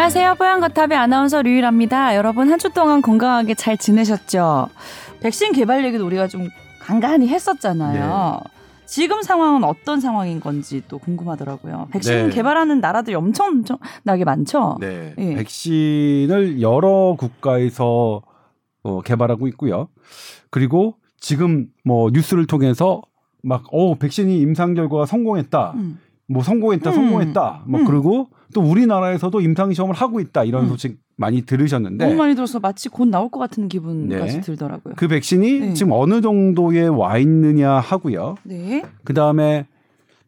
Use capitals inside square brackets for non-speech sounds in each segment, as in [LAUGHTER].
안녕하세요. 뽀얀거탑의 아나운서 류일합니다. 여러분 한 주 동안 건강하게 잘 지내셨죠? 백신 개발 얘기도 우리가 좀 간간히 했었잖아요. 네. 지금 상황은 어떤 상황인 건지 또 궁금하더라고요. 백신 네. 개발하는 나라들이 엄청 엄청나게 많죠. 네. 네. 백신을 여러 국가에서 어, 개발하고 있고요. 그리고 지금 뭐 뉴스를 통해서 막, 어, 백신이 임상 결과가 성공했다. 음. 뭐 성공했다, 음. 성공했다. 뭐 음. 그리고 또 우리나라에서도 임상 시험을 하고 있다. 이런 음. 소식 많이 들으셨는데 너무 많이 들어서 마치 곧 나올 것 같은 기분까지 네. 들더라고요. 그 백신이 네. 지금 어느 정도에 와 있느냐 하고요. 네. 그 다음에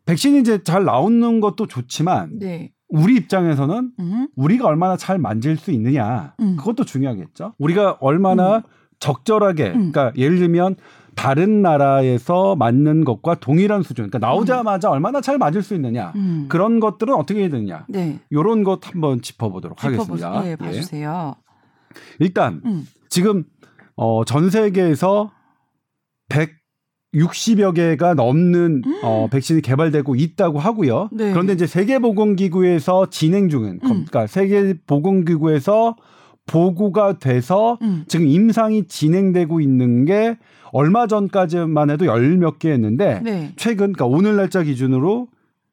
백신이 이제 잘 나오는 것도 좋지만 네. 우리 입장에서는 음. 우리가 얼마나 잘 만질 수 있느냐 음. 그것도 중요하겠죠. 우리가 얼마나 음. 적절하게 음. 그러니까 예를 들면 다른 나라에서 맞는 것과 동일한 수준. 그러니까 나오자마자 음. 얼마나 잘 맞을 수 있느냐. 음. 그런 것들은 어떻게 해야 되느냐. 네. 요런 것 한번 짚어보도록 짚어보, 하겠습니다. 네, 봐주세요. 예. 일단 음. 지금 어, 전 세계에서 160여 개가 넘는 음. 어, 백신이 개발되고 있다고 하고요. 네. 그런데 이제 세계보건기구에서 진행 중인, 음. 그러니까 세계보건기구에서 보고가 돼서 음. 지금 임상이 진행되고 있는 게 얼마 전까지만 해도 열 몇 개였는데 네. 최근 그러니까 오늘 날짜 기준으로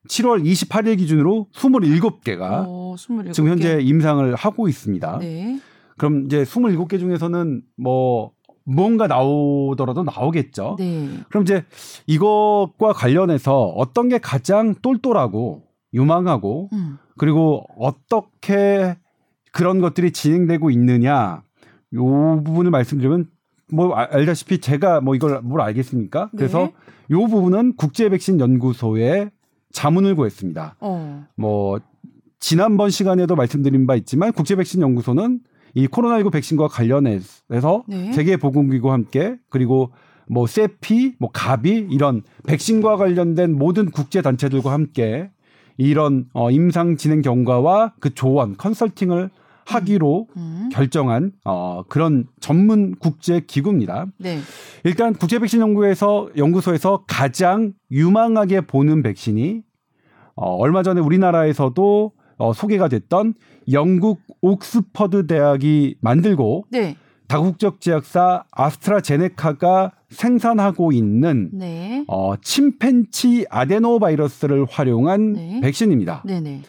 7월 28일 기준으로 27개가 오, 27개. 지금 현재 임상을 하고 있습니다. 네. 그럼 이제 27개 중에서는 뭐 뭔가 나오더라도 나오겠죠. 네. 그럼 이제 이것과 관련해서 어떤 게 가장 똘똘하고 유망하고 음. 그리고 어떻게 그런 것들이 진행되고 있느냐 요 부분을 말씀드리면 뭐 알다시피 제가 뭐 이걸 뭘 알겠습니까? 그래서 네. 요 부분은 국제 백신 연구소에 자문을 구했습니다. 어. 뭐 지난번 시간에도 말씀드린 바 있지만 국제 백신 연구소는 이 코로나19 백신과 관련해서 네. 세계 보건기구와 함께 그리고 뭐 세피, 뭐 가비 이런 백신과 관련된 모든 국제 단체들과 함께 이런 어 임상 진행 경과와 그 조언, 컨설팅을 하기로 음. 결정한 어, 그런 전문 국제 기구입니다. 네. 일단 국제 백신 연구에서 연구소에서 가장 유망하게 보는 백신이 어, 얼마 전에 우리나라에서도 어, 소개가 됐던 영국 옥스퍼드 대학이 만들고 네. 다국적 제약사 아스트라제네카가 생산하고 있는 네. 어, 침팬치 아데노 바이러스를 활용한 네. 백신입니다. 네네.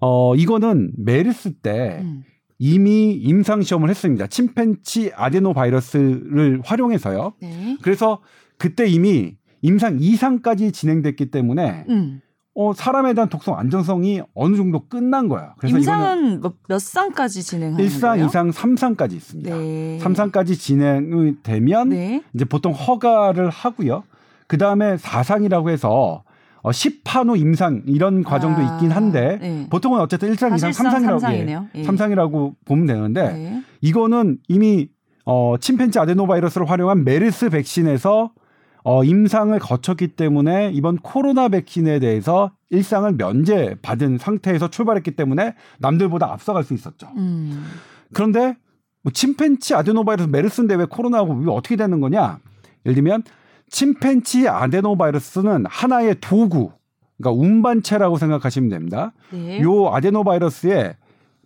어, 이거는 메르스 때 음. 이미 임상 시험을 했습니다. 침팬치 아데노 바이러스를 활용해서요. 네. 그래서 그때 이미 임상 2상까지 진행됐기 때문에 음. 어, 사람에 대한 독성 안전성이 어느 정도 끝난 거야. 그래서 임상은 몇, 몇 상까지 진행하는 1상, 거예요? 2상, 3상까지 있습니다. 네. 3상까지 진행이 되면 네. 이제 보통 허가를 하고요. 그 다음에 4상이라고 해서 어, 10판 후 임상 이런 과정도 아, 있긴 한데 네. 보통은 어쨌든 1상, 2상, 3상이라고 예, 3상이라고 보면 되는데 네. 이거는 이미 어, 침팬지 아데노바이러스를 활용한 메르스 백신에서 어, 임상을 거쳤기 때문에 이번 코로나 백신에 대해서 일상을 면제받은 상태에서 출발했기 때문에 남들보다 앞서갈 수 있었죠. 음. 그런데 뭐 침팬치 아데노바이러스 메르스인데 왜 코로나하고 어떻게 되는 거냐? 예를 들면 침팬치 아데노바이러스는 하나의 도구, 그러니까 운반체라고 생각하시면 됩니다. 네. 요 아데노바이러스에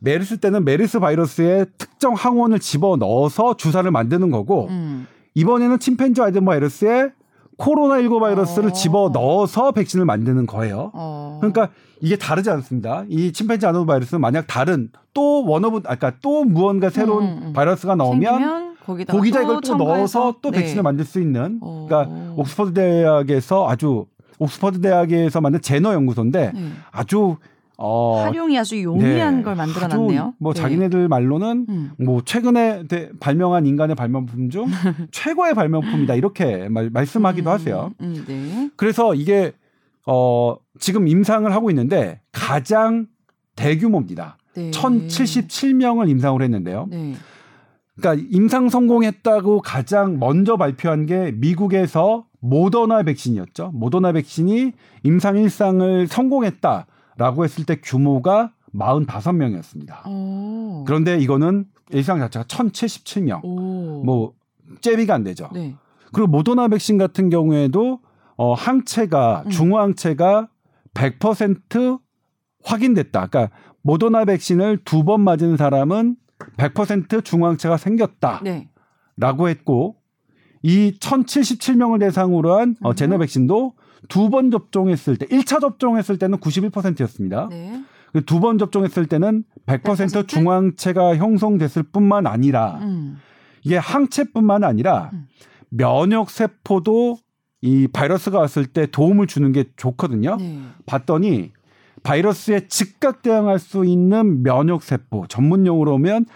메르스 때는 메르스 바이러스의 특정 항원을 집어 넣어서 주사를 만드는 거고 음. 이번에는 침팬지 아데노바이러스에 코로나19 바이러스를 어. 집어 넣어서 백신을 만드는 거예요. 어. 그러니까 이게 다르지 않습니다. 이 침팬지 아데노바이러스는 만약 다른 또 one of, 아까 그러니까 또 무언가 새로운 음, 음. 음. 바이러스가 나오면 거기다, 거기다 이걸 또 넣어서 또 네. 백신을 만들 수 있는 어. 그러니까 옥스퍼드 대학에서 아주 옥스퍼드 대학에서 만든 제너 연구소인데 네. 아주 어, 활용이 아주 용이한 네, 걸 만들어놨네요. 뭐 네. 자기네들 말로는 음. 뭐 최근에 대, 발명한 인간의 발명품 중 [LAUGHS] 최고의 발명품이다 이렇게 말, 말씀하기도 음, 하세요. 음, 네. 그래서 이게 어, 지금 임상을 하고 있는데 가장 대규모입니다. 네. 1,077명을 임상을 했는데요. 네. 그러니까 임상 성공했다고 가장 먼저 발표한 게 미국에서 모더나 백신이었죠. 모더나 백신이 임상 일상을 성공했다 라고 했을 때 규모가 45명이었습니다. 오. 그런데 이거는 일상 자체가 1077명. 오. 뭐 잽이가 안 되죠. 네. 그리고 모더나 백신 같은 경우에도 어 항체가 음. 중화항체가 100% 확인됐다. 그러니까 모더나 백신을 두 번 맞은 사람은 100% 중앙체가 생겼다. 네. 라고 했고 이 1077명을 대상으로 한 어, 제너 백신도 두 번 접종했을 때 1차 접종했을 때는 91%였습니다. 네. 그두번 접종했을 때는 100%, 100%? 중앙체가 형성됐을 뿐만 아니라 음. 이게 항체뿐만 아니라 음. 면역 세포도 이 바이러스가 왔을 때 도움을 주는 게 좋거든요. 네. 봤더니 바이러스에 즉각 대응할 수 있는 면역 세포 전문 용어로 오면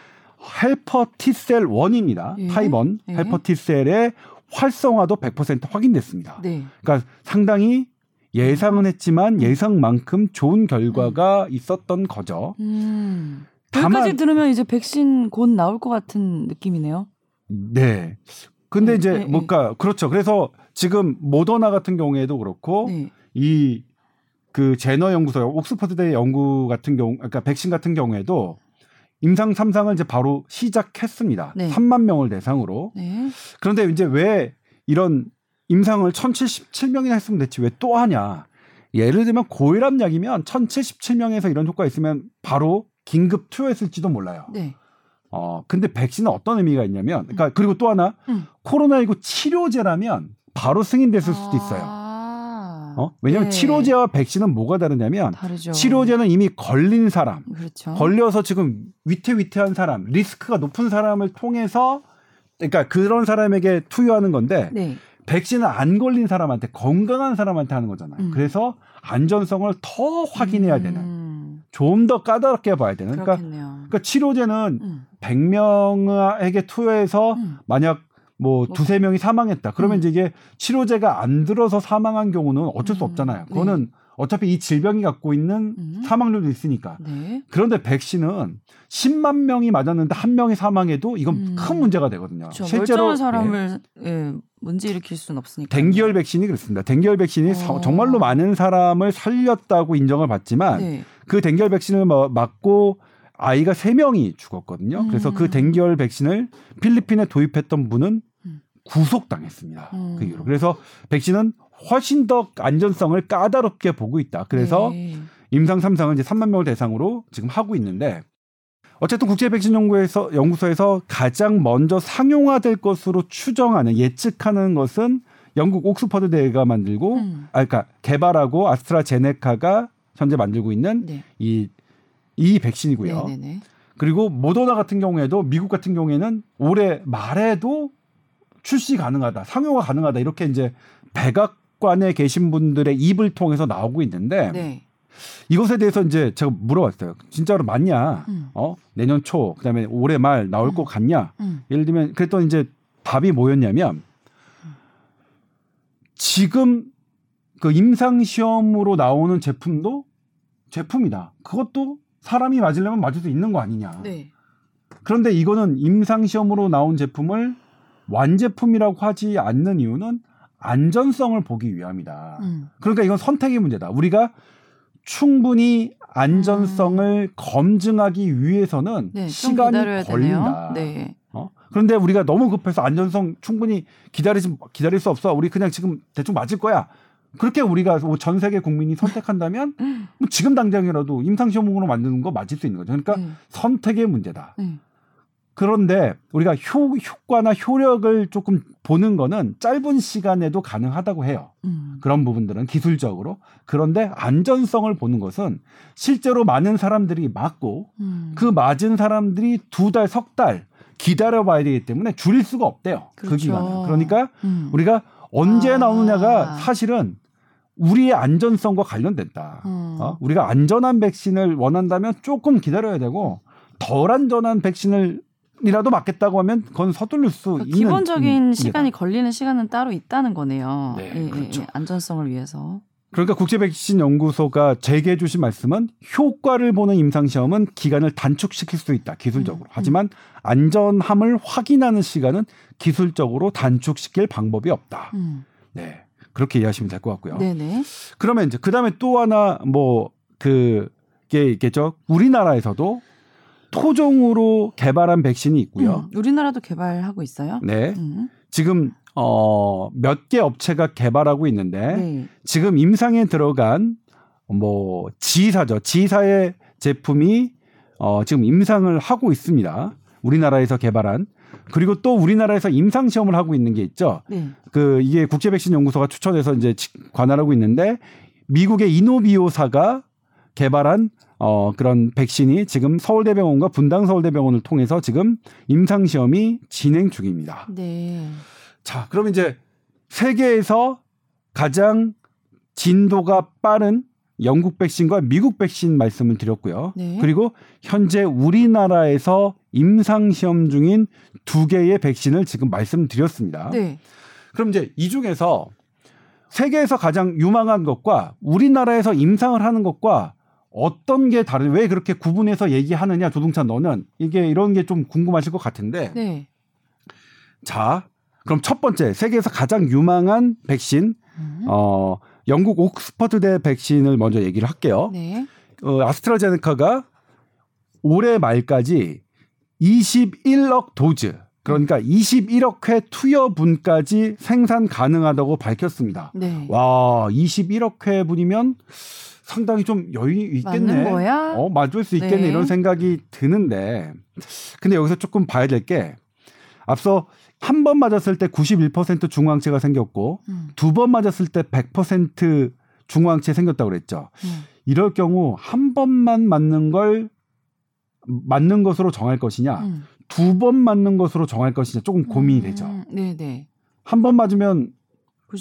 helper T cell 1입니다. 예. 타입 1 예. 헬퍼 T셀의 활성화도 100% 확인됐습니다. 네. 그러니까 상당히 예상은 했지만 음. 예상만큼 좋은 결과가 음. 있었던 거죠. 음. 여기까지 들으면 이제 백신 곧 나올 것 같은 느낌이네요. 네. 근데 네, 이제 네, 뭔가 그렇죠. 그래서 지금 모더나 같은 경우에도 그렇고 네. 이그 제너 연구소 옥스퍼드대 연구 같은 경우 그러니까 백신 같은 경우에도 임상 3상을 이제 바로 시작했습니다. 네. 3만 명을 대상으로. 네. 그런데 이제 왜 이런 임상을 1077명이나 했으면 됐지 왜또 하냐. 예를 들면 고혈압 약이면 1077명에서 이런 효과가 있으면 바로 긴급 투여했을지도 몰라요. 네. 어, 근데 백신은 어떤 의미가 있냐면, 그러니까 음. 그리고 또 하나, 음. 코로나19 치료제라면 바로 승인됐을 수도 있어요. 아. 어? 왜냐하면 네. 치료제와 백신은 뭐가 다르냐면 다르죠. 치료제는 이미 걸린 사람, 그렇죠. 걸려서 지금 위태위태한 사람, 리스크가 높은 사람을 통해서 그러니까 그런 사람에게 투여하는 건데 네. 백신은 안 걸린 사람한테 건강한 사람한테 하는 거잖아요. 음. 그래서 안전성을 더 확인해야 음. 되는 좀 더 까다롭게 봐야 되는. 그러니까, 그러니까 치료제는 음. 100명에게 투여해서 음. 만약 뭐, 뭐 두세 명이 사망했다. 그러면 음. 이제 이게 치료제가 안 들어서 사망한 경우는 어쩔 수 음. 없잖아요. 그거는 네. 어차피 이 질병이 갖고 있는 음. 사망률도 있으니까. 네. 그런데 백신은 10만 명이 맞았는데 한 명이 사망해도 이건 음. 큰 문제가 되거든요. 그렇죠. 실제로 사람을 예. 예, 문제 일으킬 수는 없으니까. 댕기열 백신이 그렇습니다. 댕기열 백신이 어. 정말로 많은 사람을 살렸다고 인정을 받지만 네. 그 댕기열 백신을 뭐 맞고 아이가 3명이 죽었거든요. 그래서 그 음. 댕기열 백신을 필리핀에 도입했던 분은 구속당했습니다. 음. 그 이후로. 그래서 백신은 훨씬 더 안전성을 까다롭게 보고 있다. 그래서 네. 임상 3상을 이제 3만 명을 대상으로 지금 하고 있는데 어쨌든 국제 백신 연구에서 연구소에서 가장 먼저 상용화될 것으로 추정하는 예측하는 것은 영국 옥스퍼드 대가 만들고 음. 아 그러니까 개발하고 아스트라제네카가 현재 만들고 있는 네. 이, 이 백신이고요. 네네네. 그리고 모더나 같은 경우에도 미국 같은 경우에는 올해 말에도 출시 가능하다, 상용화 가능하다 이렇게 이제 백악관에 계신 분들의 입을 통해서 나오고 있는데 네. 이것에 대해서 이제 제가 물어봤어요. 진짜로 맞냐? 음. 어 내년 초 그다음에 올해 말 나올 음. 것 같냐? 음. 예를 들면 그랬더니 이제 답이 뭐였냐면 지금 그 임상 시험으로 나오는 제품도 제품이다. 그것도 사람이 맞으려면 맞을 수 있는 거 아니냐? 네. 그런데 이거는 임상 시험으로 나온 제품을 완제품이라고 하지 않는 이유는 안전성을 보기 위함이다. 음. 그러니까 이건 선택의 문제다. 우리가 충분히 안전성을 음. 검증하기 위해서는 네, 시간이 걸린다. 네. 어? 그런데 우리가 너무 급해서 안전성 충분히 기다리지 기다릴 수 없어. 우리 그냥 지금 대충 맞을 거야. 그렇게 우리가 뭐 전 세계 국민이 선택한다면 [LAUGHS] 뭐 지금 당장이라도 임상 시험으로 만드는 거 맞을 수 있는 거죠. 그러니까 음. 선택의 문제다. 음. 그런데 우리가 효, 효과나 효력을 조금 보는 거는 짧은 시간에도 가능하다고 해요. 음. 그런 부분들은 기술적으로. 그런데 안전성을 보는 것은 실제로 많은 사람들이 맞고 음. 그 맞은 사람들이 두 달, 석 달 기다려 봐야 되기 때문에 줄일 수가 없대요. 그 그렇죠. 그 기간을. 그러니까 음. 우리가 언제 아. 나오느냐가 사실은 우리의 안전성과 관련된다. 음. 어? 우리가 안전한 백신을 원한다면 조금 기다려야 되고 덜 안전한 백신을 이라도 맞겠다고 하면 그건 서둘릴 수 그러니까 있는 기본적인 음, 시간이 걸리는 시간은 따로 있다는 거네요. 네, 예, 예 그렇죠. 예, 안전성을 위해서. 그러니까 국제 백신 연구소가 제기해 주신 말씀은 효과를 보는 임상 시험은 기간을 단축시킬 수 있다 기술적으로. 음, 음. 하지만 안전함을 확인하는 시간은 기술적으로 단축시킬 방법이 없다. 음. 네. 그렇게 이해하시면 될 것 같고요. 네네. 그러면 이제 그다음에 또 하나 뭐 그게 있겠죠. 우리나라에서도 토종으로 개발한 백신이 있고요. 음, 우리나라도 개발하고 있어요. 네. 음. 지금 어, 몇 개 업체가 개발하고 있는데 네. 지금 임상에 들어간 뭐 지사죠. 지사의 제품이 어 지금 임상을 하고 있습니다. 우리나라에서 개발한 그리고 또 우리나라에서 임상 시험을 하고 있는 게 있죠. 네. 그 이게 국제 백신 연구소가 추천해서 이제 관할하고 있는데 미국의 이노비오사가 개발한 어 그런 백신이 지금 서울대병원과 분당 서울대병원을 통해서 지금 임상 시험이 진행 중입니다. 네. 자, 그럼 이제 세계에서 가장 진도가 빠른 영국 백신과 미국 백신 말씀을 드렸고요. 네. 그리고 현재 우리나라에서 임상 시험 중인 두 개의 백신을 지금 말씀드렸습니다. 네. 그럼 이제 이 중에서 세계에서 가장 유망한 것과 우리나라에서 임상을 하는 것과 어떤 게 다른 왜 그렇게 구분해서 얘기하느냐 조동찬 너는 이게 이런 게 좀 궁금하실 것 같은데 네. 자 그럼 첫 번째 세계에서 가장 유망한 백신 음. 어 영국 옥스퍼드대 백신을 먼저 얘기를 할게요. 네. 어, 아스트라제네카가 올해 말까지 21억 도즈 그러니까 21억 회 투여분까지 생산 가능하다고 밝혔습니다. 네. 와, 21억 회 분이면 상당히 좀 여유 있겠네. 어, 맞을 수 있겠네 네. 이런 생각이 드는데 근데 여기서 조금 봐야 될 게 앞서 한 번 맞았을 때 91% 중앙체가 생겼고 음. 두번 맞았을 때 100% 중앙체 생겼다고 그랬죠. 음. 이럴 경우 한 번만 맞는 걸 맞는 것으로 정할 것이냐, 음. 두 번 맞는 것으로 정할 것이냐 조금 고민이 되죠. 음. 네네. 한 번 맞으면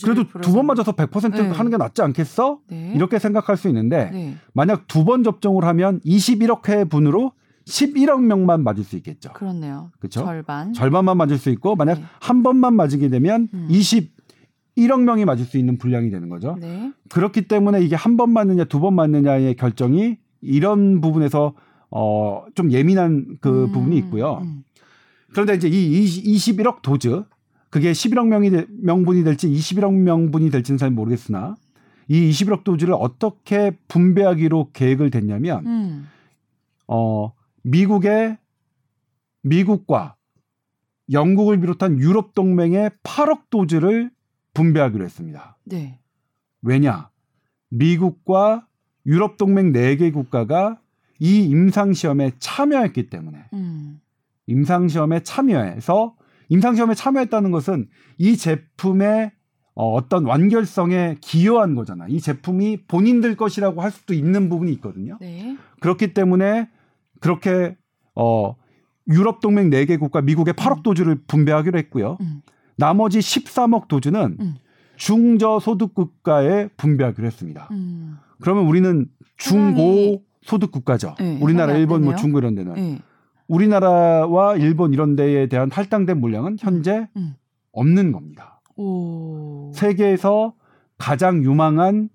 그래도 두 번 맞아서 100% 네. 하는 게 낫지 않겠어? 네. 이렇게 생각할 수 있는데 네. 만약 두 번 접종을 하면 21억 회 분으로 11억 명만 맞을 수 있겠죠. 그렇네요. 그렇죠? 절반. 절반만 맞을 수 있고 만약 네. 한 번만 맞게 되면 음. 21억 명이 맞을 수 있는 분량이 되는 거죠. 네. 그렇기 때문에 이게 한 번 맞느냐 두 번 맞느냐의 결정이 이런 부분에서 어 좀 예민한 그 음. 부분이 있고요. 음. 그런데 이제 이 21억 도즈 그게 11억 명이 명분이 될지 21억 명분이 될지는 잘 모르겠으나 이 21억 도주를 어떻게 분배하기로 계획을 됐냐면 음. 어 미국의 미국과 영국을 비롯한 유럽 동맹의 8억 도주를 분배하기로 했습니다. 네. 왜냐? 미국과 유럽 동맹 4개 국가가 이 임상 시험에 참여했기 때문에 음. 임상 시험에 참여해서 임상시험에 참여했다는 것은 이 제품의 어, 어떤 완결성에 기여한 거잖아. 이 제품이 본인들 것이라고 할 수도 있는 부분이 있거든요. 네. 그렇기 때문에 그렇게 어 유럽 동맹 4개 국가 미국의 8억 음. 도주를 분배하기로 했고요. 음. 나머지 13억 도주는 음. 중저소득 국가에 분배하기로 했습니다. 음. 그러면 우리는 중고 소득 국가죠. 네, 우리나라, 일본, 뭐 중국 이런 데는. 네. 우리나라와 일본 이런 데에 대한 할당된 물량은 현재 음. 음. 없는 겁니다. 오. 세계에서 가장 유망한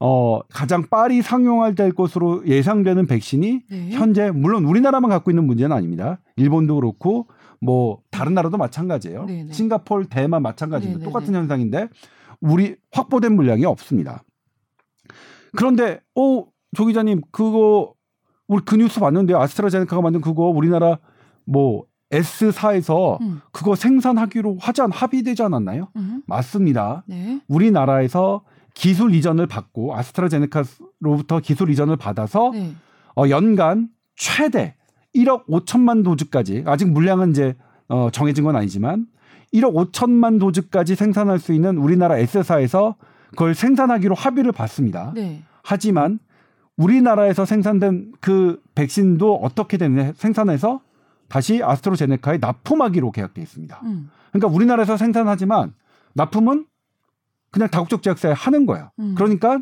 어 가장 빨리 상용화될 것으로 예상되는 백신이 네. 현재 물론 우리나라만 갖고 있는 문제는 아닙니다. 일본도 그렇고 뭐 다른 나라도 마찬가지예요. 네네. 네. 싱가폴, 대만 마찬가지입니다. 네네네. 네, 똑같은 네. 현상인데 우리 확보된 물량이 없습니다. 그런데 어 조 기자님 그거 우리 그 뉴스 봤는데 아스트라제네카가 만든 그거 우리나라 뭐 S사에서 음. 그거 생산하기로 하지 합의되지 않았나요? 음. 맞습니다. 네. 우리나라에서 기술 이전을 받고 아스트라제네카로부터 기술 이전을 받아서 네. 어, 연간 최대 1억 5천만 도즈까지 아직 물량은 이제 어, 정해진 건 아니지만 1억 5천만 도즈까지 생산할 수 있는 우리나라 S사에서 그걸 생산하기로 합의를 받습니다. 네. 하지만 우리나라에서 생산된 그 백신도 어떻게 되느냐 생산해서 다시 아스트로제네카에 납품하기로 계약돼 있습니다. 음. 그러니까 우리나라에서 생산하지만 납품은 그냥 다국적 제약사에 하는 거야. 음. 그러니까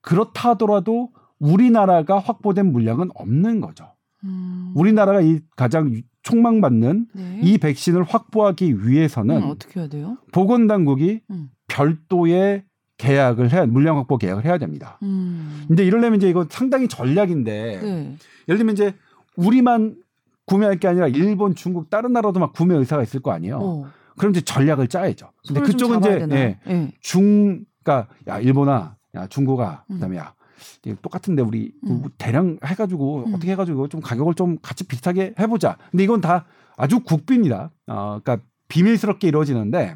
그렇다 하더라도 우리나라가 확보된 물량은 없는 거죠. 음. 우리나라가 이 가장 촉망받는 네. 이 백신을 확보하기 위해서는 음, 어떻게 해야 돼요? 보건당국이 음. 별도의 계약을 해야 물량 확보 계약을 해야 됩니다. 음. 근데 이러려면 이제 이거 상당히 전략인데 네. 예를 들면 이제 우리만 구매할 게 아니라 일본, 중국 다른 나라도 막 구매 의사가 있을 거 아니에요. 어. 그럼 이제 전략을 짜야죠. 근데 그쪽은 이제 예, 네. 중 그러니까 야 일본아, 야 중국아, 음. 그다음에 야 똑같은데 우리 음. 대량 해가지고 음. 어떻게 해가지고 좀 가격을 좀 같이 비슷하게 해보자. 근데 이건 다 아주 국비입니다. 어, 그러니까 비밀스럽게 이루어지는데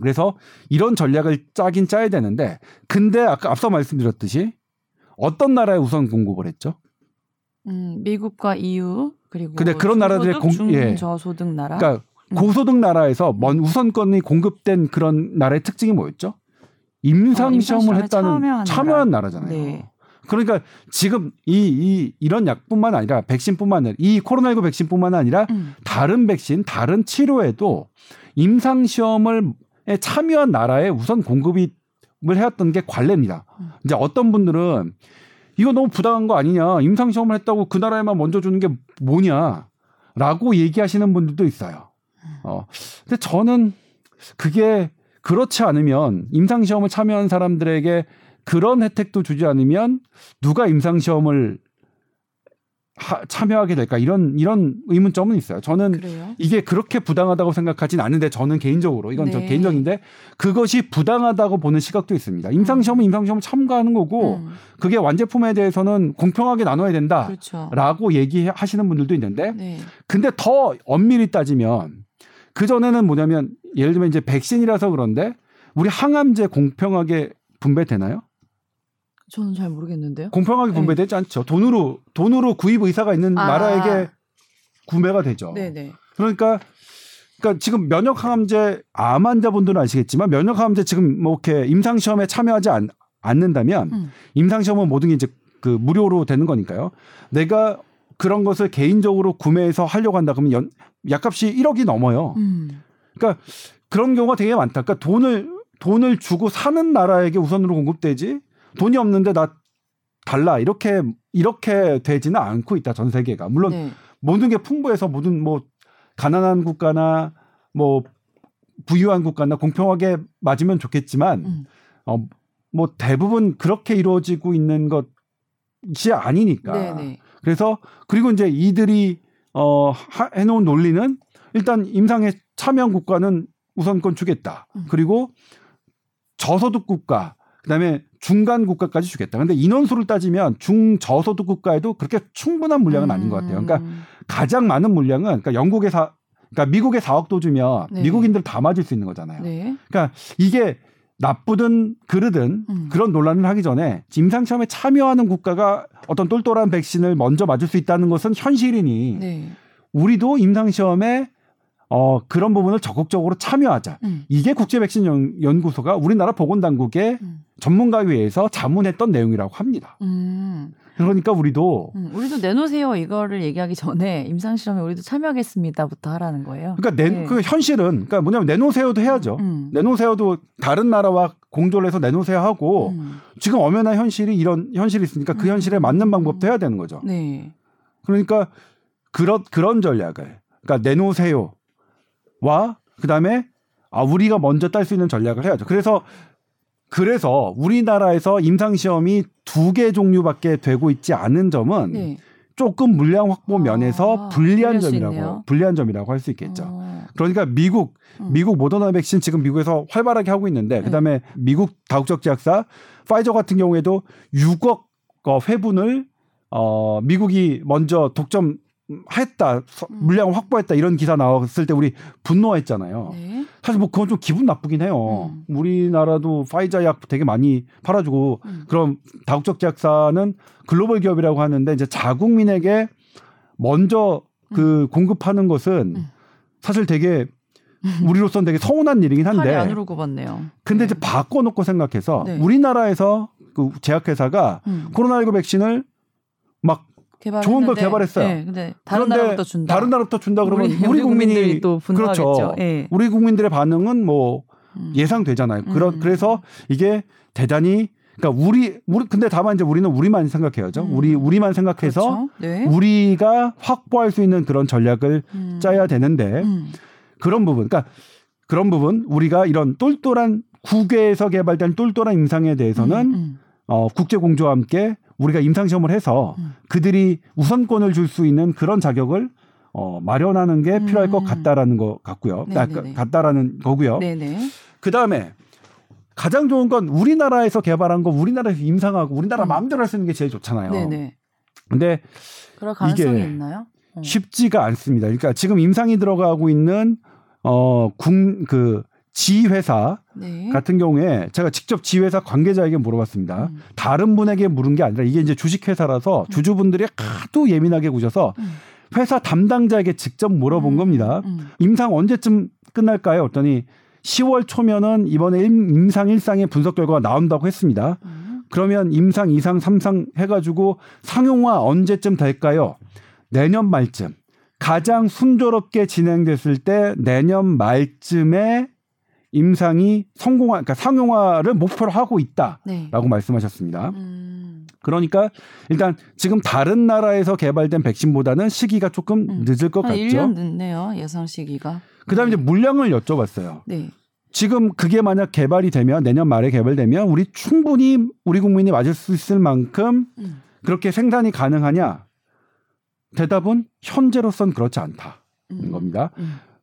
그래서 이런 전략을 짜긴 짜야 되는데 근데 아까 앞서 말씀드렸듯이 어떤 나라에 우선 공급을 했죠? 음, 미국과 EU 그리고 근데 그런 나라들의 공, 예. 나라. 그러니까 음. 고소득 나라에서 먼 우선권이 공급된 그런 나라의 특징이 뭐였죠? 임상 어, 시험을 했다는 참여한, 참여한 나라. 잖아요 네. 그러니까 지금 이, 이 이런 약뿐만 아니라 백신뿐만 아니라 이 코로나19 백신뿐만 아니라 음. 다른 백신, 다른 치료에도 임상 시험을 참여한 나라에 우선 공급이 을 해왔던 게 관례입니다. 음. 이제 어떤 분들은 이거 너무 부당한 거 아니냐. 임상시험을 했다고 그 나라에만 먼저 주는 게 뭐냐. 라고 얘기하시는 분들도 있어요. 어. 근데 저는 그게 그렇지 않으면 임상시험을 참여한 사람들에게 그런 혜택도 주지 않으면 누가 임상시험을 하, 참여하게 될까 이런 이런 의문점은 있어요. 저는 그래요? 이게 그렇게 부당하다고 생각하진 않는데 저는 개인적으로 이건 네. 저 개인적인데 그것이 부당하다고 보는 시각도 있습니다. 임상 시험은 임상 시험을 참가하는 거고 음. 그게 완제품에 대해서는 공평하게 나눠야 된다라고 그렇죠. 얘기하시는 분들도 있는데 네. 근데 더 엄밀히 따지면 그 전에는 뭐냐면 예를 들면 이제 백신이라서 그런데 우리 항암제 공평하게 분배되나요? 저는 잘 모르겠는데요. 공평하게 네. 분배되지 네. 않죠. 돈으로 돈으로 구입 의사가 있는 아. 나라에게 구매가 되죠. 네네. 그러니까 그러니까 지금 면역 항암제 암 환자분들은 아시겠지만 면역 항암제 지금 뭐 이렇게 임상 시험에 참여하지 않, 않는다면 음. 임상 시험은 모든 게 이제 그 무료로 되는 거니까요. 내가 그런 것을 개인적으로 구매해서 하려고 한다 그러면 연, 약값이 1억이 넘어요. 음. 그러니까 그런 경우가 되게 많다. 그러니까 돈을 돈을 주고 사는 나라에게 우선으로 공급되지 돈이 없는데 나 달라 이렇게 이렇게 되지는 않고 있다 전 세계가 물론 네. 모든 게 풍부해서 모든 뭐 가난한 국가나 뭐 부유한 국가나 공평하게 맞으면 좋겠지만 음. 어 뭐 대부분 그렇게 이루어지고 있는 것이 아니니까 네네. 네. 그래서 그리고 이제 이들이 어 해놓은 논리는 일단 임상에 참여한 국가는 우선권 주겠다 음. 그리고 저소득 국가 그다음에 중간 국가까지 주겠다. 근데 인원수를 따지면 중저소득 국가에도 그렇게 충분한 물량은 음. 아닌 것 같아요. 그러니까 음. 가장 많은 물량은 그러니까 영국의 사 그러니까 미국의 4억 도 주면 네. 미국인들 다 맞을 수 있는 거잖아요. 네. 그러니까 이게 나쁘든 그르든 음. 그런 논란을 하기 전에 임상 시험에 참여하는 국가가 어떤 똘똘한 백신을 먼저 맞을 수 있다는 것은 현실이니 네. 우리도 임상 시험에 어, 그런 부분을 적극적으로 참여하자. 음. 이게 국제 백신 연 구소가 우리나라 보건당국의 음. 전문가회의에서 자문했던 내용이라고 합니다. 음. 그러니까 우리도 음, 우리도 내놓으세요 이거를 얘기하기 전에 임상 실험에 우리도 참여하겠습니다부터 하라는 거예요. 그러니까 내, 네. 그 현실은 그러니까 뭐냐면 내놓으세요도 해야죠. 음. 내놓으세요도 다른 나라와 공조를 해서 내놓으세요 하고 음. 지금 엄연한 현실이 이런 현실이 있으니까 그 현실에 맞는 방법도 해야 되는 거죠. 네. 그러니까 그런 그런 전략을 그러니까 내놓으세요. 와 그다음에 아 우리가 먼저 딸 수 있는 전략을 해야죠. 그래서 그래서 우리나라에서 임상 시험이 두 개 종류밖에 되고 있지 않은 점은 네. 조금 물량 확보 면에서 아, 불리한 점이라고 불리한 점이라고 할 수 있겠죠. 아. 그러니까 미국 음. 미국 모더나 백신 지금 미국에서 활발하게 하고 있는데 네. 그다음에 미국 다국적 제약사 파이저 같은 경우에도 6억 어, 회분을 어 미국이 먼저 독점 했다 음. 물량을 확보했다 이런 기사 나왔을 때 우리 분노했잖아요. 네. 사실 뭐 그건 좀 기분 나쁘긴 해요. 음. 우리나라도 파이자 약 되게 많이 팔아주고 음. 그럼 다국적 제약사는 글로벌 기업이라고 하는데 이제 자국민에게 먼저 그 음. 공급하는 것은 음. 사실 되게 우리로서는 되게 서운한 일이긴 한데 안으로 굽었네요. 근데 네. 이제 바꿔놓고 생각해서 네. 우리나라에서 그 제약회사가 음. 코로나19 백신을 막 좋은 걸 개발했어요. 네, 근데 다른 나라부터 준다. 다른 나라부터 준다 그러면 우리, 우리 국민이 또 그렇죠. 네. 우리 국민들의 반응은 뭐 음. 예상되잖아요. 그러, 음. 그래서 이게 대단히 그러니까 우리 우리 근데 다만 이제 우리는 우리만 생각해야죠. 음. 우리 우리만 생각해서 그렇죠. 네. 우리가 확보할 수 있는 그런 전략을 음. 짜야 되는데 음. 그런 부분, 그러니까 그런 부분 우리가 이런 똘똘한 국외에서 개발된 똘똘한 임상에 대해서는 음, 어, 국제 공조와 함께 우리가 임상 시험을 해서 음. 그들이 우선권을 줄 수 있는 그런 자격을 어, 마련하는 게 필요할 것 음. 같다라는 것 같고요. 아, 같다라는 거고요. 그 다음에 가장 좋은 건 우리나라에서 개발한 거 우리나라에서 임상하고 우리나라 음. 마음대로 할 수 있는 게 제일 좋잖아요. 네네. 근데 이게 있나요? 어. 쉽지가 않습니다. 그러니까 지금 임상이 들어가고 있는 어 국 그 지회사 네. 같은 경우에 제가 직접 지회사 관계자에게 물어봤습니다. 음. 다른 분에게 물은 게 아니라 이게 이제 주식회사라서 음. 주주분들이 하도 예민하게 구셔서 음. 회사 담당자에게 직접 물어본 음. 겁니다. 음. 임상 언제쯤 끝날까요? 어더니 10월 초면은 이번에 임상 1상의 분석 결과가 나온다고 했습니다. 음. 그러면 임상 2상, 3상 해가지고 상용화 언제쯤 될까요? 내년 말쯤. 가장 순조롭게 진행됐을 때 내년 말쯤에 임상이 성공화, 그러니까 상용화를 목표로 하고 있다라고 네. 말씀하셨습니다. 음. 그러니까 일단 지금 다른 나라에서 개발된 백신보다는 시기가 조금 음. 늦을 것 같죠. 1년 늦네요. 예상 시기가. 그다음에 네. 이제 물량을 여쭤봤어요. 네. 지금 그게 만약 개발이 되면 내년 말에 개발되면 우리 충분히 우리 국민이 맞을 수 있을 만큼 음. 그렇게 생산이 가능하냐? 대답은 현재로선 그렇지 않다는 음. 겁니다.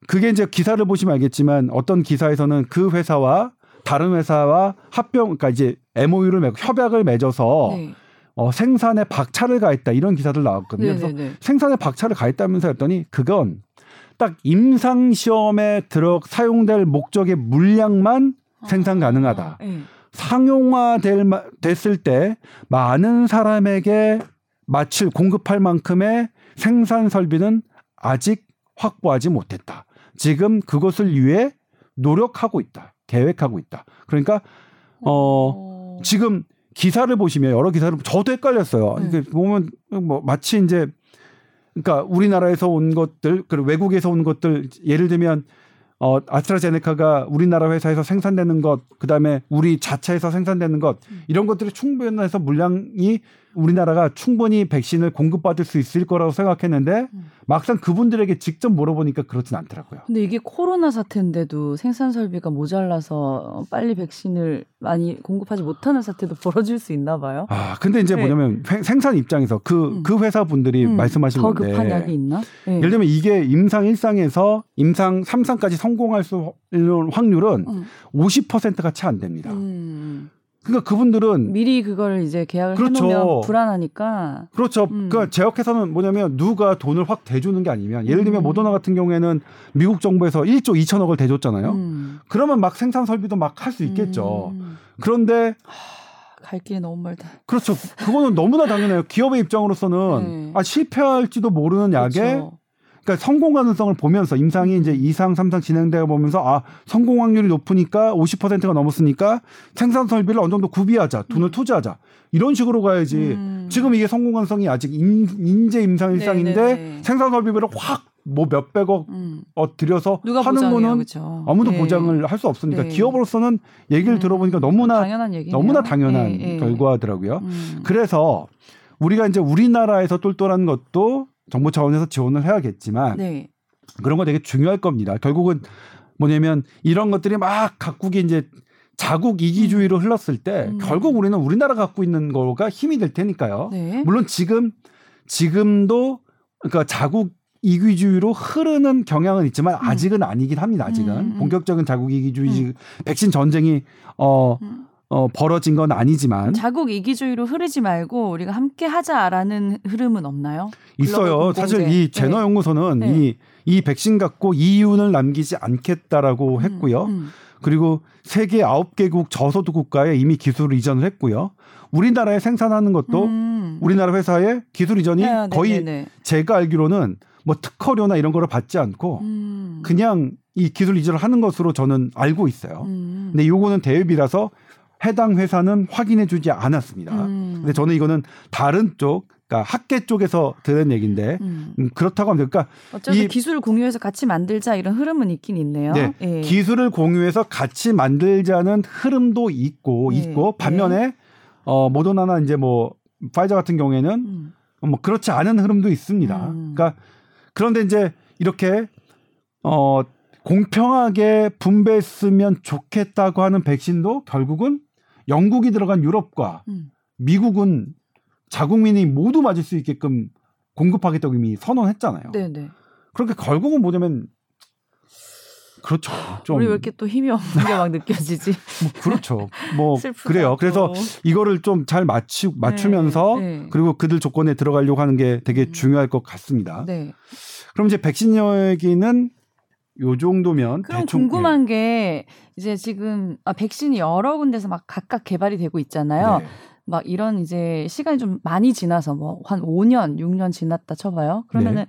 음. 그게 이제 기사를 보시면 알겠지만 어떤 기사에서는 그 회사와 다른 회사와 합병, 그러니까 이제 MOU를 맺고 협약을 맺어서 네. 어, 생산에 박차를 가했다 이런 기사들 나왔거든요. 네네네. 그래서 생산에 박차를 가했다면서 했더니 그건 딱 임상 시험에 들어 사용될 목적의 물량만 생산 아, 가능하다. 아, 네. 상용화 될 됐을 때 많은 사람에게 마칠 공급할 만큼의 생산 설비는 아직 확보하지 못했다. 지금 그것을 위해 노력하고 있다. 계획하고 있다. 그러니까 어, 어... 지금 기사를 보시면 여러 기사를 저도 헷갈렸어요. 네. 이게 보면 뭐 마치 이제 그러니까 우리나라에서 온 것들 그리고 외국에서 온 것들 예를 들면 어 아스트라제네카가 우리나라 회사에서 생산되는 것 그다음에 우리 자체에서 생산되는 것 음. 이런 것들이 충분해서 물량이 우리나라가 충분히 백신을 공급받을 수 있을 거라고 생각했는데 음. 막상 그분들에게 직접 물어보니까 그렇진 않더라고요. 근데 이게 코로나 사태인데도 생산 설비가 모자라서 빨리 백신을 많이 공급하지 못하는 사태도 [LAUGHS] 벌어질 수 있나 봐요. 아, 근데 이제 네. 뭐냐면 생산 입장에서 그그 음. 그 회사 분들이 음. 말씀하신 더 건데 급한 약이 있나? 네. 예를 들면 이게 임상 1상에서 임상 3상까지 성공할 수 있는 확률은 음. 50%가 채 안 됩니다. 음. 그러니까 그분들은 미리 그걸 이제 계약을 그렇죠. 해놓으면 불안하니까. 그렇죠. 음. 그러니까 제약회사는 뭐냐면 누가 돈을 확 대주는 게 아니면 예를 들면 음. 모더나 같은 경우에는 미국 정부에서 1조 2천억을 대줬잖아요. 음. 그러면 막 생산 설비도 막 할 수 있겠죠. 음. 그런데 갈 길이 너무 멀다. 그렇죠. 그거는 너무나 당연해요. 기업의 입장으로서는 네. 아 실패할지도 모르는 약에 그렇죠. 그러니까 성공 가능성을 보면서 임상이 이제 2상, 3상 진행되어 보면서 아, 성공 확률이 높으니까 50%가 넘었으니까 생산 설비를 어느 정도 구비하자. 돈을 음. 투자하자. 이런 식으로 가야지. 음. 지금 이게 성공 가능성이 아직 인, 인재 임상 일상인데 네네네. 생산 설비를 확 뭐 몇백억 음. 어 들여서 하는 거는 그쵸? 아무도 네. 보장을 할 수 없으니까 네. 기업으로서는 얘기를 음. 들어보니까 너무나 당연한 너무나 당연한 네. 결과더라고요. 음. 그래서 우리가 이제 우리나라에서 똘똘한 것도 정부 차원에서 지원을 해야겠지만 네. 그런 거 되게 중요할 겁니다. 결국은 뭐냐면 이런 것들이 막 각국이 이제 자국 이기주의로 음. 흘렀을 때 음. 결국 우리는 우리나라 갖고 있는 거가 힘이 될 테니까요. 네. 물론 지금 지금도 그러니까 자국 이기주의로 흐르는 경향은 있지만 음. 아직은 아니긴 합니다. 아직은 음. 음. 본격적인 자국 이기주의 음. 백신 전쟁이 어 음. 어, 벌어진 건 아니지만 자국 이기주의로 흐르지 말고 우리가 함께 하자라는 흐름은 없나요? 있어요. 사실 이 제너 네. 연구소는 네. 이, 이 백신 갖고 이윤을 남기지 않겠다라고 음, 했고요. 음. 그리고 세계 9개국 저소득 국가에 이미 기술을 이전을 했고요. 우리나라에 생산하는 것도 음. 우리나라 회사의 기술 이전이 네, 네 거의 네, 네. 제가 알기로는 뭐 특허료나 이런 거를 받지 않고 음. 그냥 이 기술 이전을 하는 것으로 저는 알고 있어요. 음. 근데 요거는 대회비라서 해당 회사는 확인해 주지 않았습니다. 음. 근데 저는 이거는 다른 쪽 그러니까 학계 쪽에서 들은 얘기인데 음. 음. 그렇다고 하면 그러니까 어차피 기술을 공유해서 같이 만들자 이런 흐름은 있긴 있네요. 네. 예. 기술을 공유해서 같이 만들자는 흐름도 있고 예. 있고 반면에 예. 어 모더나나 이제 뭐 파이저 같은 경우에는 음. 뭐 그렇지 않은 흐름도 있습니다. 음. 그러니까 그런데 이제 이렇게 어 공평하게 분배했으면 좋겠다고 하는 백신도 결국은 영국이 들어간 유럽과 음. 미국은 자국민이 모두 맞을 수 있게끔 공급하겠다고 이미 선언했잖아요. 네네. 그렇게 결국은 뭐냐면 그렇죠. 좀 우리 왜 이렇게 또 힘이 없는 게 막 느껴지지? [LAUGHS] 뭐 그렇죠. 뭐 [LAUGHS] 그래요. 그래서 이거를 좀 잘 맞추 맞추면서 네, 네. 그리고 그들 조건에 들어가려고 하는 게 되게 음. 중요할 것 같습니다. 네. 그럼 이제 백신 얘기는 요 정도면 그럼 대충, 궁금한 네. 게 이제 지금 아, 백신이 여러 군데서 막 각각 개발이 되고 있잖아요. 네. 막 이런 이제 시간이 좀 많이 지나서 뭐 한 5년, 6년 지났다 쳐봐요. 그러면은 네.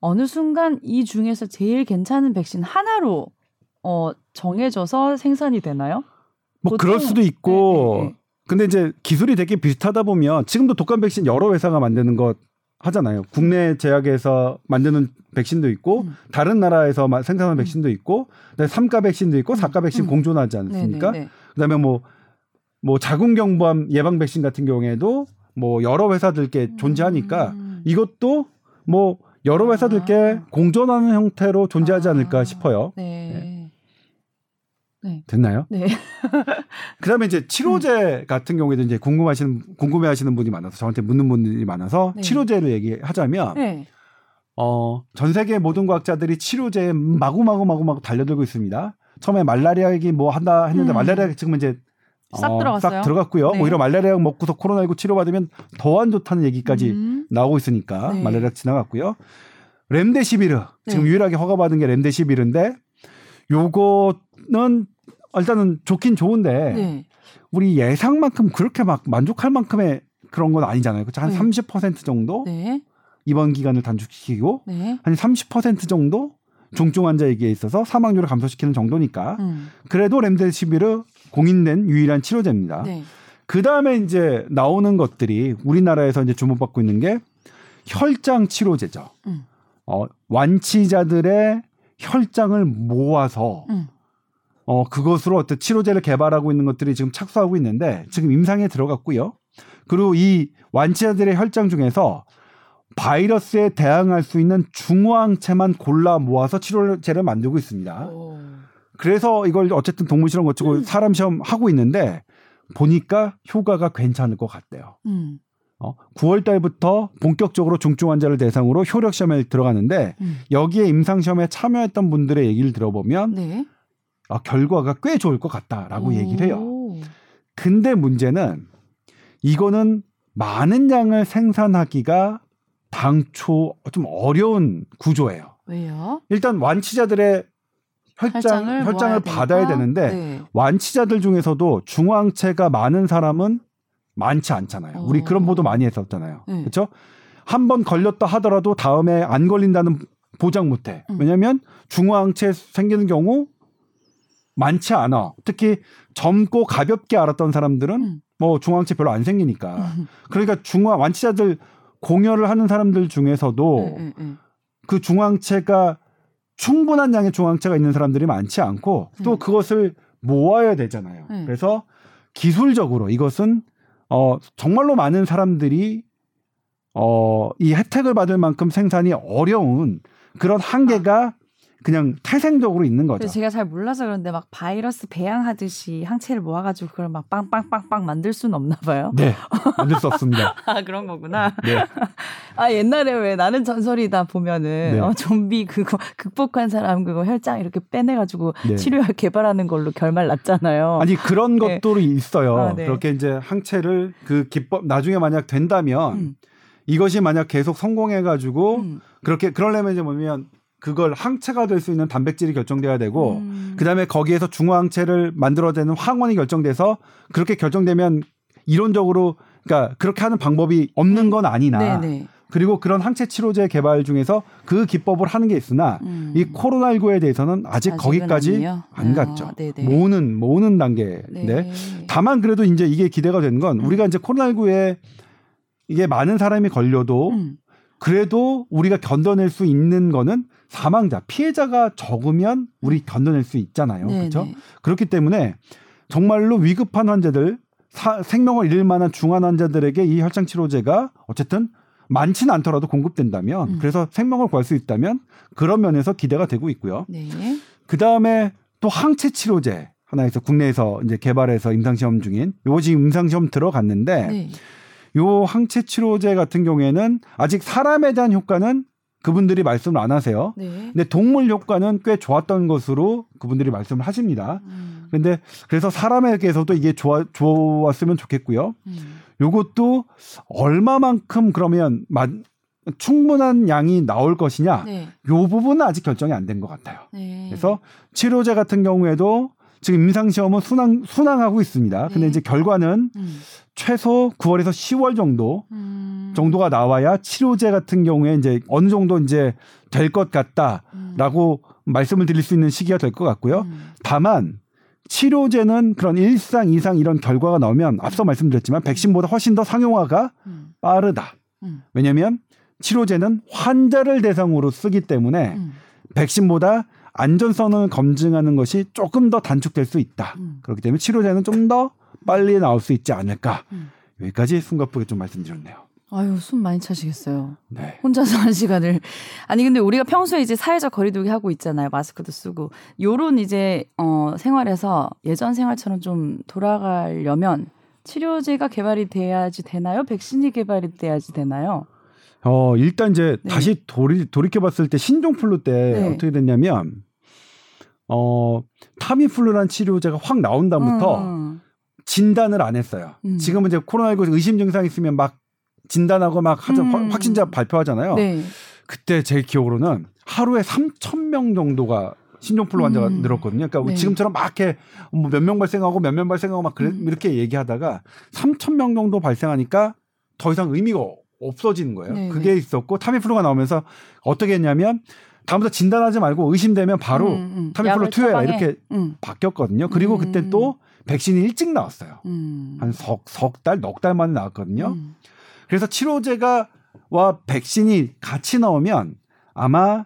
어느 순간 이 중에서 제일 괜찮은 백신 하나로 어 정해져서 생산이 되나요? 뭐 보통? 그럴 수도 있고 네, 네, 네. 근데 이제 기술이 되게 비슷하다 보면 지금도 독감 백신 여러 회사가 만드는 것 하잖아요. 국내 제약에서 만드는 백신도 있고 음. 다른 나라에서 생산하는 음. 백신도 있고 그다음에 3가 백신도 있고 4가 음. 백신 음. 공존하지 않습니까? 네네네. 그다음에 뭐뭐 뭐 자궁경부암 예방 백신 같은 경우에도 뭐 여러 회사들께 존재하니까 음. 이것도 뭐 여러 회사들께 아. 공존하는 형태로 존재하지 않을까 아. 싶어요. 네. 네. 네. 됐나요? 네. [LAUGHS] 그다음에 이제 치료제 음. 같은 경우에도 이제 궁금하시는 궁금해하시는 분이 많아서 저한테 묻는 분들이 많아서 네. 치료제를 얘기하자면 네. 어, 전 세계 모든 과학자들이 치료제에 마구마구 마구마구 달려들고 있습니다. 처음에 말라리아 얘기 뭐 한다 했는데 음. 말라리아 지금은 이제 싹 어, 들어갔어요. 싹 들어갔고요. 네. 오히려 말라리아 먹고서 코로나19 치료받으면 더 안 좋다는 얘기까지 음. 나오고 있으니까 네. 말라리아 지나갔고요. 렘데시비르 지금 네. 유일하게 허가받은 게 렘데시비르인데 요거는 일단은 좋긴 좋은데 네. 우리 예상만큼 그렇게 막 만족할 만큼의 그런 건 아니잖아요. 그렇죠? 한 네. 30% 정도 네. 입원 기간을 단축시키고 네. 한30% 정도 중증 환자에게 있어서 사망률을 감소시키는 정도니까 음. 그래도 렘데시비르 공인된 유일한 치료제입니다. 네. 그 다음에 이제 나오는 것들이 우리나라에서 이제 주목받고 있는 게 혈장 치료제죠. 음. 어, 완치자들의 혈장을 모아서 음. 어, 그것으로 어떤 치료제를 개발하고 있는 것들이 지금 착수하고 있는데 지금 임상에 들어갔고요. 그리고 이 완치자들의 혈장 중에서 바이러스에 대항할 수 있는 중화항체만 골라 모아서 치료제를 만들고 있습니다. 오. 그래서 이걸 어쨌든 동물 실험 거치고 음. 사람 시험 하고 있는데 보니까 효과가 괜찮을 것 같대요. 음. 어, 9월 달부터 본격적으로 중증 환자를 대상으로 효력 시험에 들어가는데 음. 여기에 임상 시험에 참여했던 분들의 얘기를 들어보면 네. 아, 결과가 꽤 좋을 것 같다라고 오. 얘기를 해요. 근데 문제는 이거는 많은 양을 생산하기가 당초 좀 어려운 구조예요. 왜요? 일단 완치자들의 혈장 혈장을 받아야 되는데 네. 완치자들 중에서도 중앙체가 많은 사람은 많지 않잖아요. 오. 우리 그런 보도 많이 했었잖아요. 네. 그렇죠? 한 번 걸렸다 하더라도 다음에 안 걸린다는 보장 못 해. 음. 왜냐면 중앙체 생기는 경우 많지 않아. 특히 젊고 가볍게 알았던 사람들은 음. 뭐 중앙체 별로 안 생기니까. 음. 그러니까 중앙 완치자들 공여를 하는 사람들 중에서도 음, 음, 음. 그 중앙체가 충분한 양의 중앙체가 있는 사람들이 많지 않고 또 음. 그것을 모아야 되잖아요. 그래서 기술적으로 이것은 어 정말로 많은 사람들이 어이 혜택을 받을 만큼 생산이 어려운 그런 한계가 그냥 태생적으로 있는 거죠. 제가 잘 몰라서 그런데 막 바이러스 배양하듯이 항체를 모아가지고 그걸 막 빵빵빵빵 만들 수는 없나 봐요. 네, 만들 수 없습니다. [LAUGHS] 아 그런 거구나. 네. [LAUGHS] 아 옛날에 왜 나는 전설이다 보면은 네. 어, 좀비 그거 극복한 사람 그거 혈장 이렇게 빼내가지고 네. 치료약 개발하는 걸로 결말 났잖아요. 아니 그런 네. 것도 있어요. 아, 네. 그렇게 이제 항체를 그 기법 나중에 만약 된다면. 음. 이것이 만약 계속 성공해가지고 음. 그렇게 그러려면 이제 뭐냐면 그걸 항체가 될 수 있는 단백질이 결정돼야 되고 음. 그다음에 거기에서 중화항체를 만들어내는 황원이 결정돼서 그렇게 결정되면 이론적으로 그러니까 그렇게 하는 방법이 없는 건 아니나 네네. 네. 그리고 그런 항체 치료제 개발 중에서 그 기법을 하는 게 있으나 음. 이 코로나19에 대해서는 아직 거기까지 아니에요? 안 갔죠. 아, 모으는 모으는 단계인데 네. 다만 그래도 이제 이게 기대가 되는 건 음. 우리가 이제 코로나19에 이게 많은 사람이 걸려도 음. 그래도 우리가 견뎌낼 수 있는 거는 사망자, 피해자가 적으면 우리 견뎌낼 수 있잖아요. 그렇죠? 그렇기 때문에 정말로 위급한 환자들, 사, 생명을 잃을 만한 중환 환자들에게 이 혈장 치료제가 어쨌든 많지는 않더라도 공급된다면 음. 그래서 생명을 구할 수 있다면 그런 면에서 기대가 되고 있고요. 네. 그 다음에 또 항체 치료제 하나에서 국내에서 이제 개발해서 임상시험 중인 요거 지금 임상시험 들어갔는데 네. 요 항체 치료제 같은 경우에는 아직 사람에 대한 효과는 그분들이 말씀을 안 하세요. 네. 근데 동물 효과는 꽤 좋았던 것으로 그분들이 말씀을 하십니다. 음. 근데 그래서 사람에게서도 이게 좋아, 좋았으면 좋겠고요. 음. 요것도 얼마만큼 그러면 마, 충분한 양이 나올 것이냐, 네. 요 부분은 아직 결정이 안 된 것 같아요. 네. 그래서 치료제 같은 경우에도 지금 임상 시험은 순항 순항하고 있습니다. 근데 네. 이제 결과는 음. 최소 9월에서 10월 정도 음. 정도가 나와야 치료제 같은 경우에 이제 어느 정도 이제 될 것 같다라고 음. 말씀을 드릴 수 있는 시기가 될 것 같고요. 음. 다만 치료제는 그런 일상 이상 이런 결과가 나오면 앞서 말씀드렸지만 백신보다 훨씬 더 상용화가 음. 빠르다. 음. 왜냐하면 치료제는 환자를 대상으로 쓰기 때문에 음. 백신보다 안전성을 검증하는 것이 조금 더 단축될 수 있다. 음. 그렇기 때문에 치료제는 좀더 빨리 나올 수 있지 않을까. 음. 여기까지 숨가쁘게 좀 말씀드렸네요. 아유, 숨 많이 차시겠어요. 네. 혼자서 한 시간을. 아니, 근데 우리가 평소에 이제 사회적 거리두기 하고 있잖아요. 마스크도 쓰고. 요런 이제, 어, 생활에서 예전 생활처럼 좀 돌아가려면 치료제가 개발이 돼야지 되나요? 백신이 개발이 돼야지 되나요? 어, 일단 이제 네. 다시 돌이, 돌이켜봤을 때 신종플루 때 네. 어떻게 됐냐면, 어, 타미플루란 치료제가 확 나온 다음부터 음. 진단을 안 했어요. 음. 지금은 이제 코로나19 의심 증상 있으면 막 진단하고 막 하자, 음. 확진자 발표하잖아요. 네. 그때 제 기억으로는 하루에 3천 명 정도가 신종플루 환자가 음. 늘었거든요. 그러니까 네. 지금처럼 막 이렇게 뭐몇명 발생하고 몇 명 발생하고 막 그래, 음. 이렇게 얘기하다가 3천 명 정도 발생하니까 더 이상 의미가 없어지는 거예요. 네네. 그게 네. 있었고 타미플루가 나오면서 어떻게 했냐면 다음부터 진단하지 말고 의심되면 바로 음, 음. 타미플루 투여해라 이렇게 음. 바뀌었거든요. 그리고 음. 그때 또 백신이 일찍 나왔어요. 음. 한석 석 달, 넉 달 만에 나왔거든요. 음. 그래서 치료제가 와 백신이 같이 나오면 아마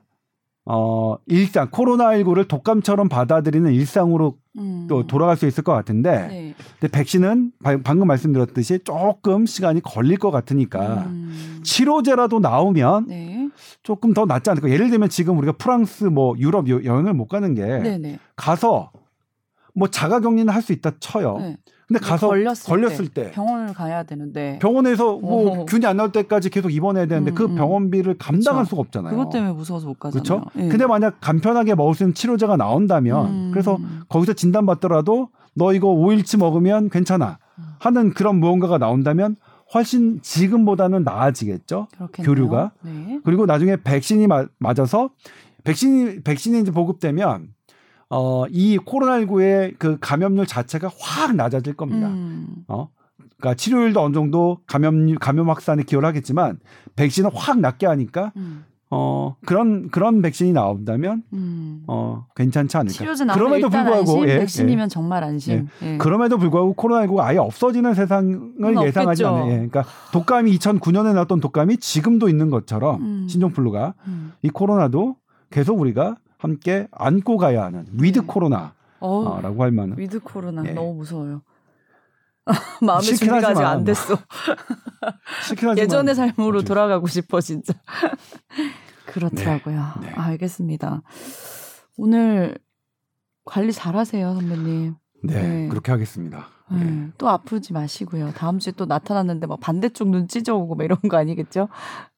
어 일상 코로나19를 독감처럼 받아들이는 일상으로 음. 또 돌아갈 수 있을 것 같은데 네. 근데 백신은 방금 말씀드렸듯이 조금 시간이 걸릴 것 같으니까 음. 치료제라도 나오면 네. 조금 더 낫지 않을까 예를 들면 지금 우리가 프랑스 뭐 유럽 여행을 못 가는 게 네네. 가서 뭐 자가 격리는 할 수 있다 쳐요. 네. 근데 가서 걸렸을, 걸렸을 때, 때, 병원을 가야 되는데 병원에서 뭐 오. 균이 안 나올 때까지 계속 입원해야 되는데 그 음, 그 병원비를 감당할 그쵸. 수가 없잖아요. 그것 때문에 무서워서 못 가잖아요. 그렇죠. 예. 근데 만약 간편하게 먹을 수 있는 치료제가 나온다면 음. 그래서 거기서 진단 받더라도 너 이거 5일치 먹으면 괜찮아 하는 그런 무언가가 나온다면 훨씬 지금보다는 나아지겠죠. 그렇겠네요. 교류가. 네. 그리고 나중에 백신이 맞아서 백신이 백신이 이제 보급되면 어, 이 코로나19의 그 감염률 자체가 확 낮아질 겁니다. 음. 어? 그러니까 치료율도 어느 정도 감염 감염 확산에 기여를 하겠지만 백신은 확 낮게 하니까 음. 어 그런 그런 백신이 나온다면 음. 어 괜찮지 않을까. 치료제 그럼에도 불구하고 안심, 예, 백신이면 예. 정말 안심. 예. 예. 그럼에도 불구하고 코로나19가 아예 없어지는 세상을 예상하지 않아요. 예. 그러니까 독감이 2009년에 나왔던 독감이 지금도 있는 것처럼 음. 신종플루가 음. 이 코로나도 계속 우리가 함께 안고 가야 하는 with 네. 코로나라고 할 만한 with 코로나 네. 너무 무서워요. [LAUGHS] 마음의 준비가 아직 안 됐어. [LAUGHS] 예전의 삶으로 돌아가고 싶어 진짜. [LAUGHS] 그렇더라고요. 네. 네. 알겠습니다. 오늘 관리 잘하세요 선배님. 네, 네. 그렇게 하겠습니다. 네. 네. 또 아프지 마시고요. 다음 주에 또 나타났는데 막 반대쪽 눈 찢어오고 막 이런 거 아니겠죠?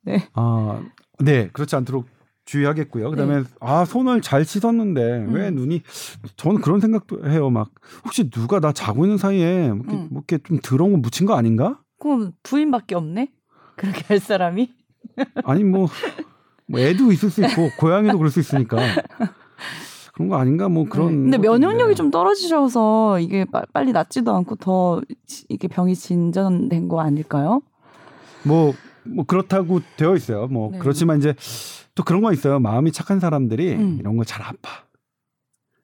네. 아, 네, 그렇지 않도록 주의하게고요. 그다음에 네. 아 손을 잘 씻었는데 음. 왜 눈이 저는 그런 생각도 해요. 막 혹시 누가 나 자고 있는 사이에 뭐 이렇게, 음. 뭐 이렇게 좀 더러운 거 묻힌 거 아닌가? 그럼 부인밖에 없네. 그렇게 할 사람이? 아니 뭐, 뭐 애도 있을 수 있고 [LAUGHS] 고양이도 그럴 수 있으니까 그런 거 아닌가 뭐 그런. 네. 근데 면역력이 좀 떨어지셔서 이게 빨리 낫지도 않고 더 이게 병이 진전된 거 아닐까요? 뭐뭐 그렇다고 되어 있어요. 뭐 네. 그렇지만 이제 또 그런 거 있어요. 마음이 착한 사람들이 음. 이런 거 잘 아파.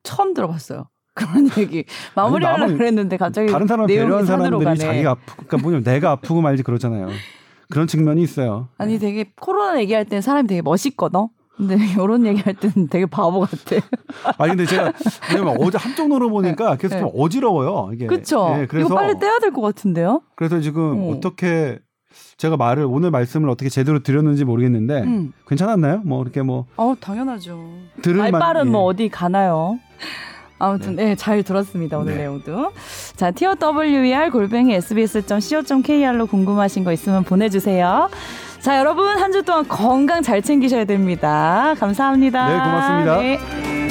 처음 들어봤어요. [LAUGHS] 그런 얘기 마무리하려고 그랬는데 갑자기 다른 사람 배려한 사람들이 가네. 자기가 아프 그러니까 뭐냐면 내가 아프고 말지 그러잖아요. 그런 측면이 있어요. 아니 네. 되게 코로나 얘기할 때는 사람이 되게 멋있거든. 근데 [LAUGHS] 이런 얘기할 때는 되게 바보 같아. [LAUGHS] 아니 근데 제가 왜냐면 어제 한쪽 노로 보니까 계속 네. 좀 어지러워요. 이게. 그렇죠. 네, 그래서 이거 빨리 떼야 될 것 같은데요. 그래서 지금 어. 어떻게 제가 말을 오늘 말씀을 어떻게 제대로 드렸는지 모르겠는데 음. 괜찮았나요? 뭐 이렇게 뭐. 어 당연하죠. 들을 말빨은 예. 뭐 어디 가나요? [LAUGHS] 아무튼 네. 네, 잘 들었습니다 오늘 네. 내용도. 자 TOWER 골뱅이 sbs.co.kr로 궁금하신 거 있으면 보내주세요. 자 여러분 한 주 동안 건강 잘 챙기셔야 됩니다. 감사합니다. 네 고맙습니다. 네.